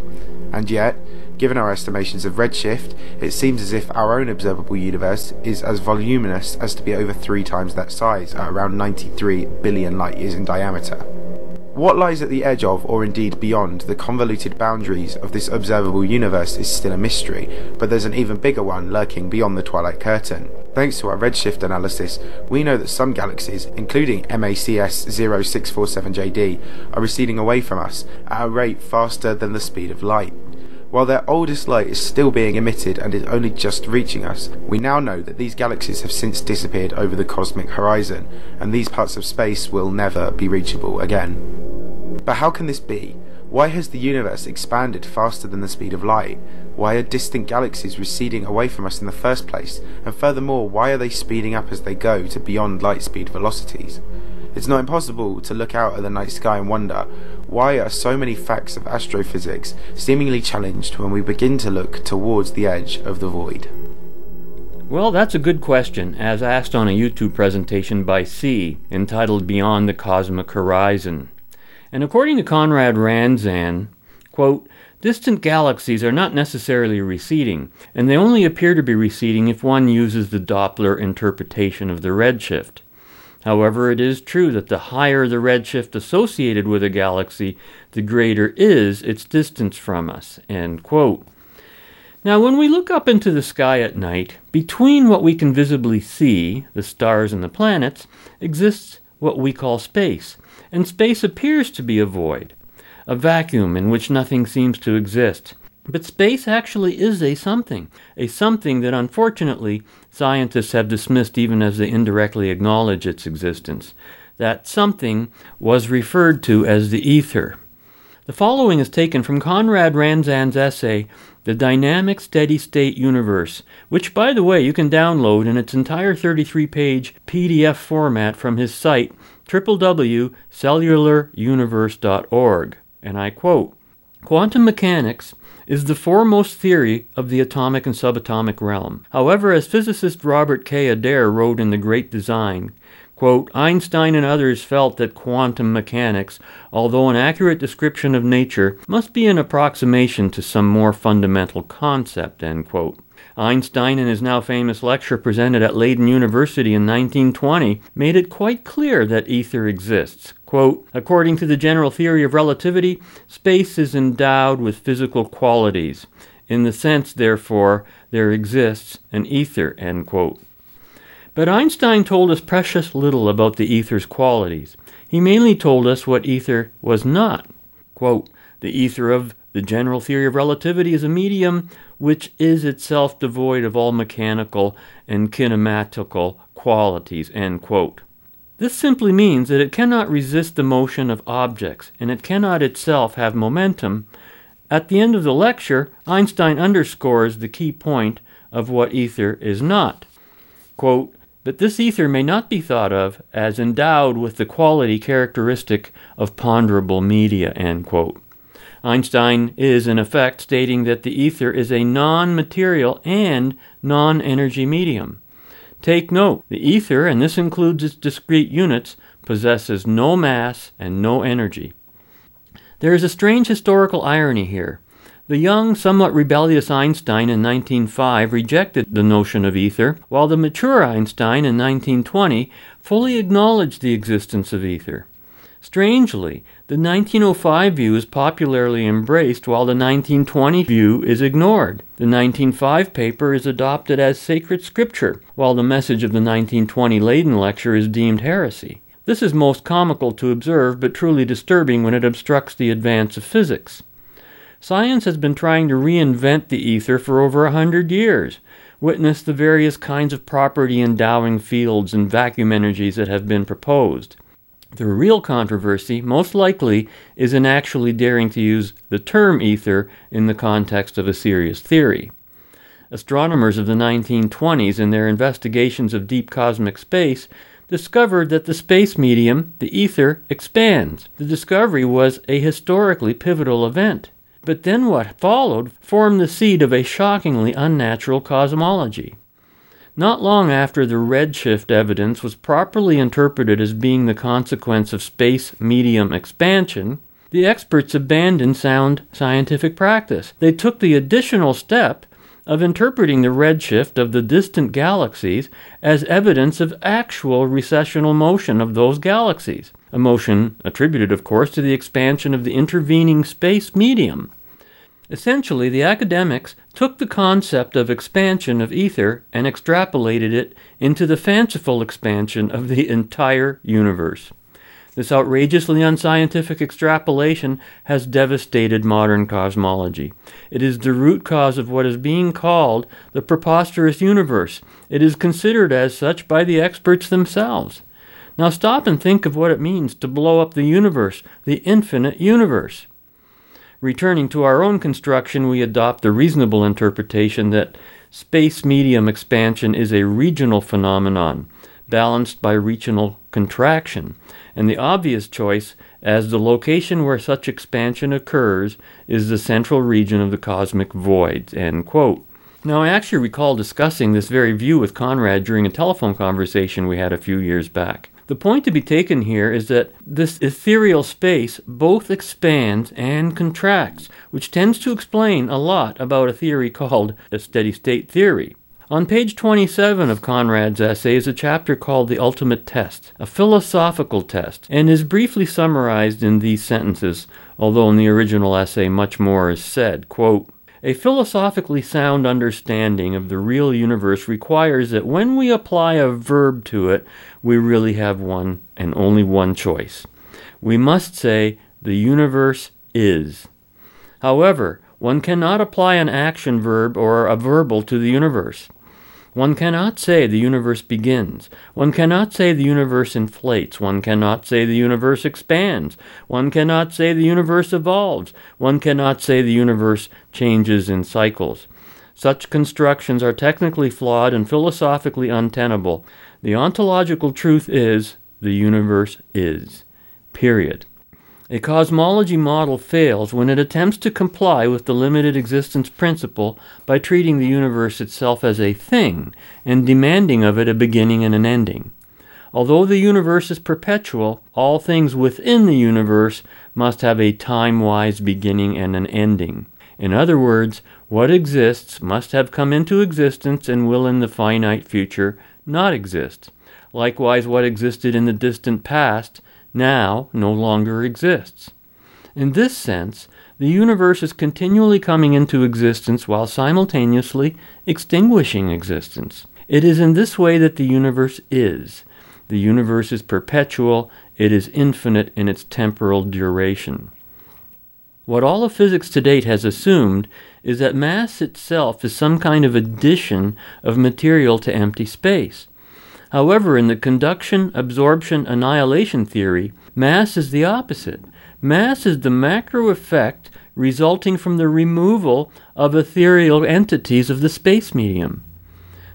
And yet, given our estimations of redshift, it seems as if our own observable universe is as voluminous as to be over three times that size, at around 93 billion light years in diameter. What lies at the edge of, or indeed beyond, the convoluted boundaries of this observable universe is still a mystery, but there's an even bigger one lurking beyond the Twilight Curtain. Thanks to our redshift analysis, we know that some galaxies, including MACS 0647JD, are receding away from us at a rate faster than the speed of light. While their oldest light is still being emitted and is only just reaching us, we now know that these galaxies have since disappeared over the cosmic horizon, and these parts of space will never be reachable again. But how can this be? Why has the universe expanded faster than the speed of light? Why are distant galaxies receding away from us in the first place? And furthermore, why are they speeding up as they go to beyond light speed velocities? It's not impossible to look out at the night sky and wonder why are so many facts of astrophysics seemingly challenged when we begin to look towards the edge of the void?
Well, that's a good question, as asked on a YouTube presentation by C, entitled Beyond the Cosmic Horizon. And according to Conrad Ranzan, quote, Distant galaxies are not necessarily receding, and they only appear to be receding if one uses the Doppler interpretation of the redshift. However, it is true that the higher the redshift associated with a galaxy, the greater is its distance from us. Now, when we look up into the sky at night, between what we can visibly see, the stars and the planets, exists what we call space, and space appears to be a void, a vacuum in which nothing seems to exist. But space actually is a something, a something that unfortunately scientists have dismissed even as they indirectly acknowledge its existence. That something was referred to as the ether. The following is taken from Conrad Ranzan's essay, The Dynamic Steady State Universe, which, by the way, you can download in its entire 33 page PDF format from his site, www.cellularuniverse.org. And I quote Quantum mechanics is the foremost theory of the atomic and subatomic realm. However, as physicist Robert K. Adair wrote in The Great Design, quote, Einstein and others felt that quantum mechanics, although an accurate description of nature, must be an approximation to some more fundamental concept, end quote. Einstein, in his now famous lecture presented at Leiden University in 1920, made it quite clear that ether exists. Quote, According to the general theory of relativity, space is endowed with physical qualities. In the sense, therefore, there exists an ether. End quote. But Einstein told us precious little about the ether's qualities. He mainly told us what ether was not. Quote, the ether of the general theory of relativity is a medium which is itself devoid of all mechanical and kinematical qualities. This simply means that it cannot resist the motion of objects, and it cannot itself have momentum. At the end of the lecture, Einstein underscores the key point of what ether is not. Quote, but this ether may not be thought of as endowed with the quality characteristic of ponderable media. End quote. Einstein is, in effect, stating that the ether is a non material and non energy medium. Take note, the ether, and this includes its discrete units, possesses no mass and no energy. There is a strange historical irony here. The young, somewhat rebellious Einstein in 1905 rejected the notion of ether, while the mature Einstein in 1920 fully acknowledged the existence of ether. Strangely, the 1905 view is popularly embraced while the 1920 view is ignored. The 1905 paper is adopted as sacred scripture, while the message of the 1920 Leiden lecture is deemed heresy. This is most comical to observe, but truly disturbing when it obstructs the advance of physics. Science has been trying to reinvent the ether for over a hundred years. Witness the various kinds of property endowing fields and vacuum energies that have been proposed. The real controversy, most likely, is in actually daring to use the term ether in the context of a serious theory. Astronomers of the 1920s, in their investigations of deep cosmic space, discovered that the space medium, the ether, expands. The discovery was a historically pivotal event. But then what followed formed the seed of a shockingly unnatural cosmology. Not long after the redshift evidence was properly interpreted as being the consequence of space medium expansion, the experts abandoned sound scientific practice. They took the additional step of interpreting the redshift of the distant galaxies as evidence of actual recessional motion of those galaxies, a motion attributed, of course, to the expansion of the intervening space medium. Essentially, the academics took the concept of expansion of ether and extrapolated it into the fanciful expansion of the entire universe. This outrageously unscientific extrapolation has devastated modern cosmology. It is the root cause of what is being called the preposterous universe. It is considered as such by the experts themselves. Now stop and think of what it means to blow up the universe, the infinite universe. Returning to our own construction, we adopt the reasonable interpretation that space medium expansion is a regional phenomenon, balanced by regional contraction, and the obvious choice as the location where such expansion occurs is the central region of the cosmic void. Now, I actually recall discussing this very view with Conrad during a telephone conversation we had a few years back. The point to be taken here is that this ethereal space both expands and contracts, which tends to explain a lot about a theory called a steady state theory. On page 27 of Conrad's essay is a chapter called The Ultimate Test, a philosophical test, and is briefly summarized in these sentences, although in the original essay much more is said. Quote, a philosophically sound understanding of the real universe requires that when we apply a verb to it, we really have one and only one choice. We must say, the universe is. However, one cannot apply an action verb or a verbal to the universe. One cannot say the universe begins. One cannot say the universe inflates. One cannot say the universe expands. One cannot say the universe evolves. One cannot say the universe changes in cycles. Such constructions are technically flawed and philosophically untenable. The ontological truth is the universe is. Period. A cosmology model fails when it attempts to comply with the limited existence principle by treating the universe itself as a thing and demanding of it a beginning and an ending. Although the universe is perpetual, all things within the universe must have a time wise beginning and an ending. In other words, what exists must have come into existence and will in the finite future not exist. Likewise, what existed in the distant past now no longer exists. In this sense, the universe is continually coming into existence while simultaneously extinguishing existence. It is in this way that the universe is. The universe is perpetual, it is infinite in its temporal duration. What all of physics to date has assumed is that mass itself is some kind of addition of material to empty space. However, in the conduction, absorption, annihilation theory, mass is the opposite. Mass is the macro effect resulting from the removal of ethereal entities of the space medium.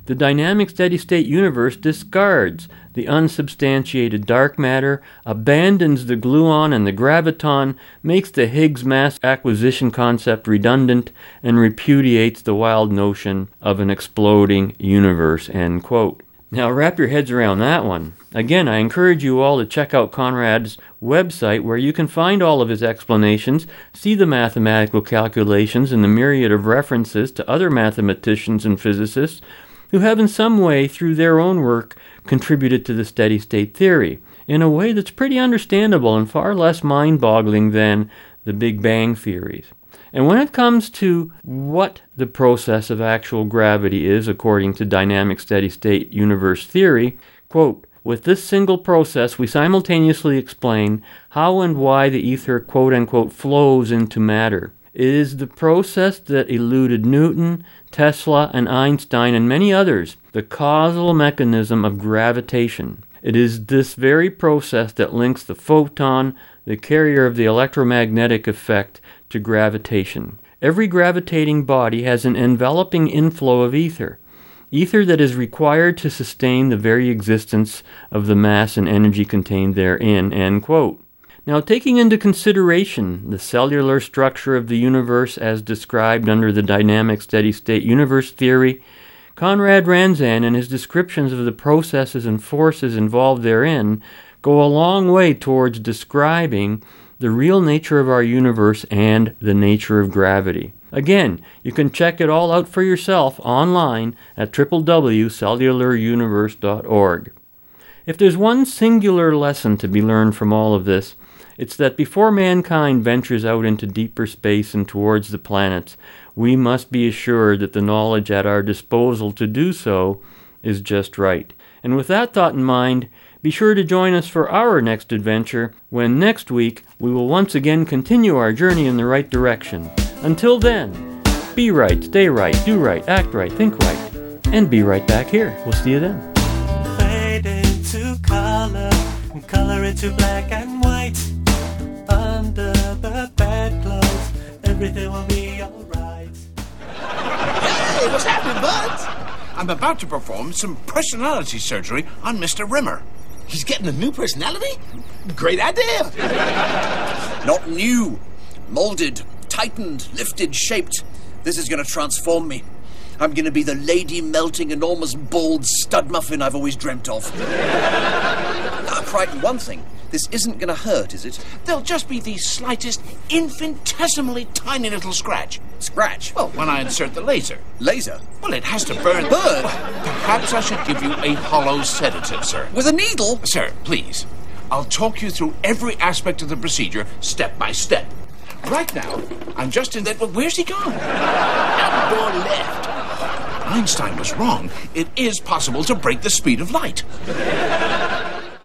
The dynamic steady state universe discards the unsubstantiated dark matter, abandons the gluon and the graviton, makes the Higgs mass acquisition concept redundant, and repudiates the wild notion of an exploding universe. End quote. Now, wrap your heads around that one. Again, I encourage you all to check out Conrad's website where you can find all of his explanations, see the mathematical calculations, and the myriad of references to other mathematicians and physicists who have, in some way, through their own work, contributed to the steady state theory in a way that's pretty understandable and far less mind boggling than the Big Bang theories. And when it comes to what the process of actual gravity is according to dynamic steady state universe theory, quote, with this single process, we simultaneously explain how and why the ether quote unquote flows into matter. It is the process that eluded Newton, Tesla, and Einstein, and many others, the causal mechanism of gravitation. It is this very process that links the photon, the carrier of the electromagnetic effect, to gravitation. Every gravitating body has an enveloping inflow of ether, ether that is required to sustain the very existence of the mass and energy contained therein. Now, taking into consideration the cellular structure of the universe as described under the dynamic steady state universe theory, Conrad Ranzan and his descriptions of the processes and forces involved therein go a long way towards describing the real nature of our universe and the nature of gravity. Again, you can check it all out for yourself online at www.cellularuniverse.org. If there's one singular lesson to be learned from all of this, it's that before mankind ventures out into deeper space and towards the planets, we must be assured that the knowledge at our disposal to do so is just right. And with that thought in mind, be sure to join us for our next adventure when next week we will once again continue our journey in the right direction. Until then, be right, stay right, do right, act right, think right, and be right back here. We'll see you then.
Fade into color, color into black and white. Everything will be alright.
Hey, what's happening, buds? I'm about to perform some personality surgery on Mr. Rimmer. He's getting a new personality? Great idea.
Not new. Molded, tightened, lifted, shaped. This is going to transform me. I'm going to be the lady melting enormous bald stud muffin I've always dreamt of. now, Kryten, one thing. This isn't going to hurt, is it?
There'll just be the slightest, infinitesimally tiny little scratch.
Scratch?
Well, when I insert the laser.
Laser?
Well, it has to burn.
Burn?
Perhaps I should give you a hollow sedative, sir.
With a needle?
Sir, please. I'll talk you through every aspect of the procedure, step by step. Right now, I'm just in that. Where's he gone? Out door left. Einstein was wrong. It is possible to break the speed of light.